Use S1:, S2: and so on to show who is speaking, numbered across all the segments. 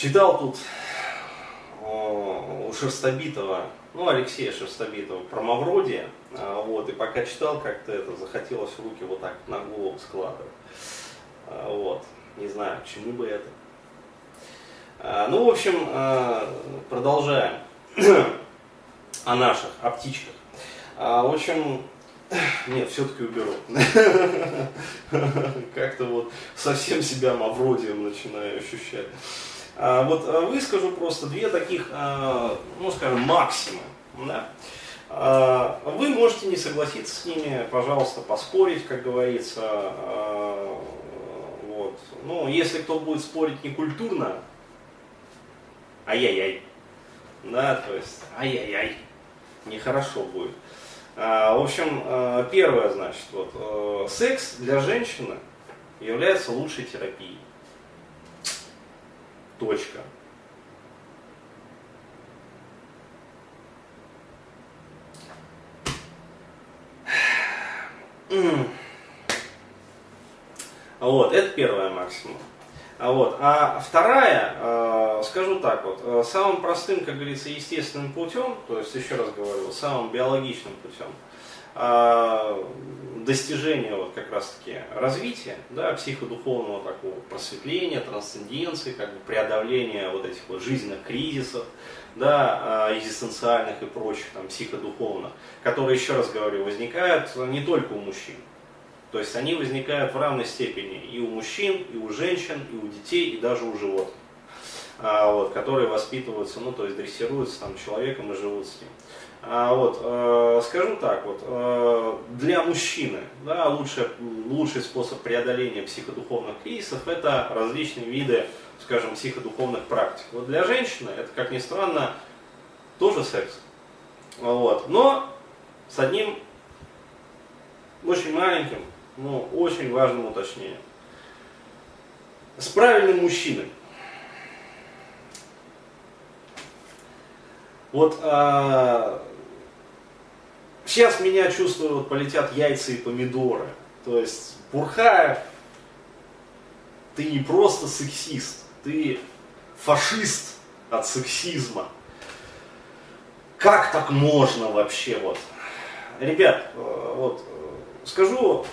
S1: читал тут у Шерстобитова, ну, Алексея Шерстобитова про Мавродия, а, вот, и пока читал, как-то это захотелось руки вот так на голову складывать. А, вот, не знаю, к чему бы это. Ну, в общем, продолжаем о наших, о птичках. В общем, нет, все-таки уберу. Как-то вот совсем себя Мавродием начинаю ощущать. А, вот а, выскажу просто две таких, а, ну скажем, максимы. Да? Вы можете не согласиться с ними, пожалуйста, поспорить, как говорится. Вот. Ну, если кто будет спорить некультурно, ай-яй-яй. Да, то есть, ай-яй-яй, нехорошо будет. В общем, первое, значит, вот, э, секс для женщины является лучшей терапией. Точка. Вот, это первая максима. А, вот. а вторая, э, скажу так вот, э, самым простым, как говорится, естественным путем, то есть, еще раз говорю, самым биологичным путем, достижения вот как раз таки развития, да, психодуховного такого просветления, трансценденции, как бы преодоления вот этих вот жизненных кризисов, да, а, экзистенциальных и прочих, там, психодуховных, которые, еще раз говорю, возникают не только у мужчин. То есть они возникают в равной степени и у мужчин, и у женщин, и у детей, и даже у животных, а, вот, которые воспитываются, ну, то есть дрессируются там, человеком и живут с ним. А, вот, э, скажу так, вот, э, для мужчины да, лучший, лучший способ преодоления психодуховных кризисов это различные виды, скажем, психодуховных практик. Вот для женщины это, как ни странно, тоже секс. Вот, но с одним очень маленьким, но очень важным уточнением. С правильным мужчиной. Вот а, Сейчас меня чувствую, вот полетят яйца и помидоры. То есть Бурхаев, ты не просто сексист, ты фашист от сексизма. Как так можно вообще вот? Ребят, э, вот скажу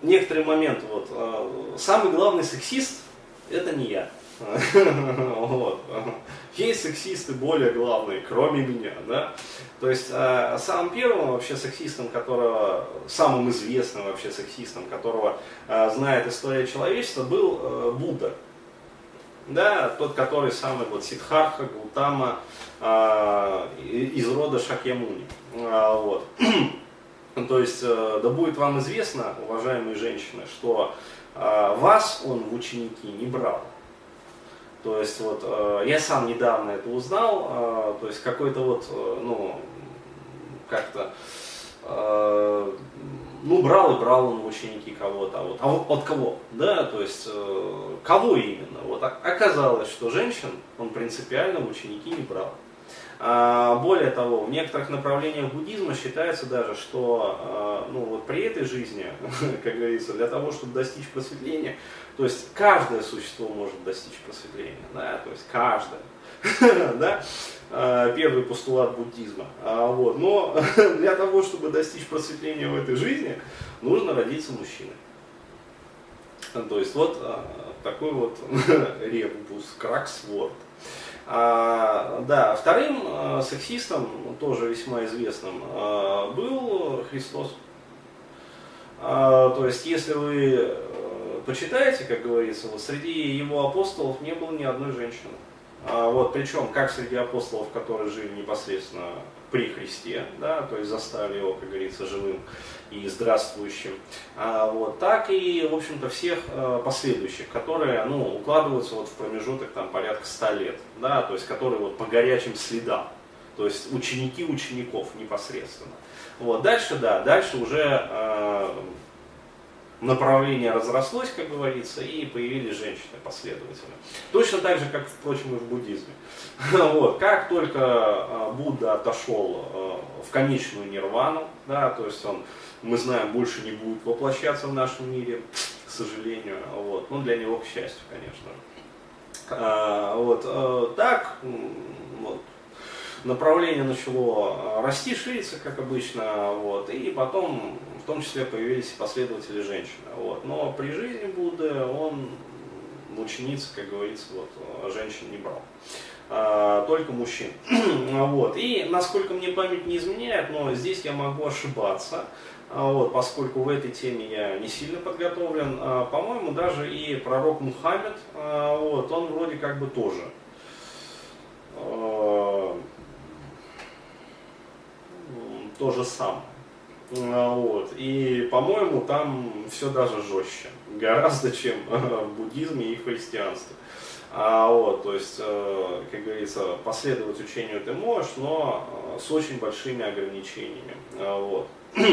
S1: некоторый момент. Вот, э, самый главный сексист это не я. Вот. Есть сексисты более главные, кроме меня, да. То есть э, самым первым вообще сексистом, которого, самым известным вообще сексистом, которого э, знает история человечества, был э, Будда. Да, тот, который самый вот Сиддхартха, Гутама э, из рода Шакьямуни. Э, вот. То есть, э, да будет вам известно, уважаемые женщины, что э, вас он в ученики не брал. То есть вот э, я сам недавно это узнал, э, то есть какой-то вот, э, ну, как-то, э, ну, брал и брал он ученики кого-то, а вот, а вот от кого, да, то есть э, кого именно, вот оказалось, что женщин он принципиально в ученики не брал. А, более того, в некоторых направлениях буддизма считается даже, что а, ну, вот при этой жизни, как говорится, для того, чтобы достичь просветления, то есть каждое существо может достичь просветления, да, то есть каждое. да? А, первый постулат буддизма. Вот. Но для того, чтобы достичь просветления в этой жизни, нужно родиться мужчиной. То есть вот такой вот ребус, краксворд. А, да, вторым а, сексистом, тоже весьма известным, а, был Христос. А, то есть, если вы э, почитаете, как говорится, вот среди его апостолов не было ни одной женщины. А, вот, причем как среди апостолов, которые жили непосредственно при Христе, да, то есть заставили его, как говорится, живым и здравствующим, а, вот, так и, в общем-то, всех а, последующих, которые, ну, укладываются вот в промежуток там порядка 100 лет, да, то есть которые вот по горячим следам, то есть ученики учеников непосредственно. Вот, дальше, да, дальше уже а, направление разрослось, как говорится, и появились женщины последовательно. Точно так же, как, впрочем, и в буддизме. Вот. Как только а, Будда отошел а, в конечную нирвану, да, то есть он, мы знаем, больше не будет воплощаться в нашем мире, к сожалению, вот. ну для него, к счастью, конечно. А, вот, так, вот, направление начало расти, шириться, как обычно, вот, и потом в том числе появились последователи женщины. Вот. Но при жизни Будды он учениц, как говорится, вот, женщин не брал. А, только мужчин. вот. И насколько мне память не изменяет, но здесь я могу ошибаться. А, вот, поскольку в этой теме я не сильно подготовлен, а, по-моему, даже и пророк Мухаммед, а, вот, он вроде как бы тоже то же самое. Вот. И, по-моему, там все даже жестче, гораздо, чем в буддизме и христианстве. А, вот, то есть, э, как говорится, последовать учению ты можешь, но э, с очень большими ограничениями. Вот.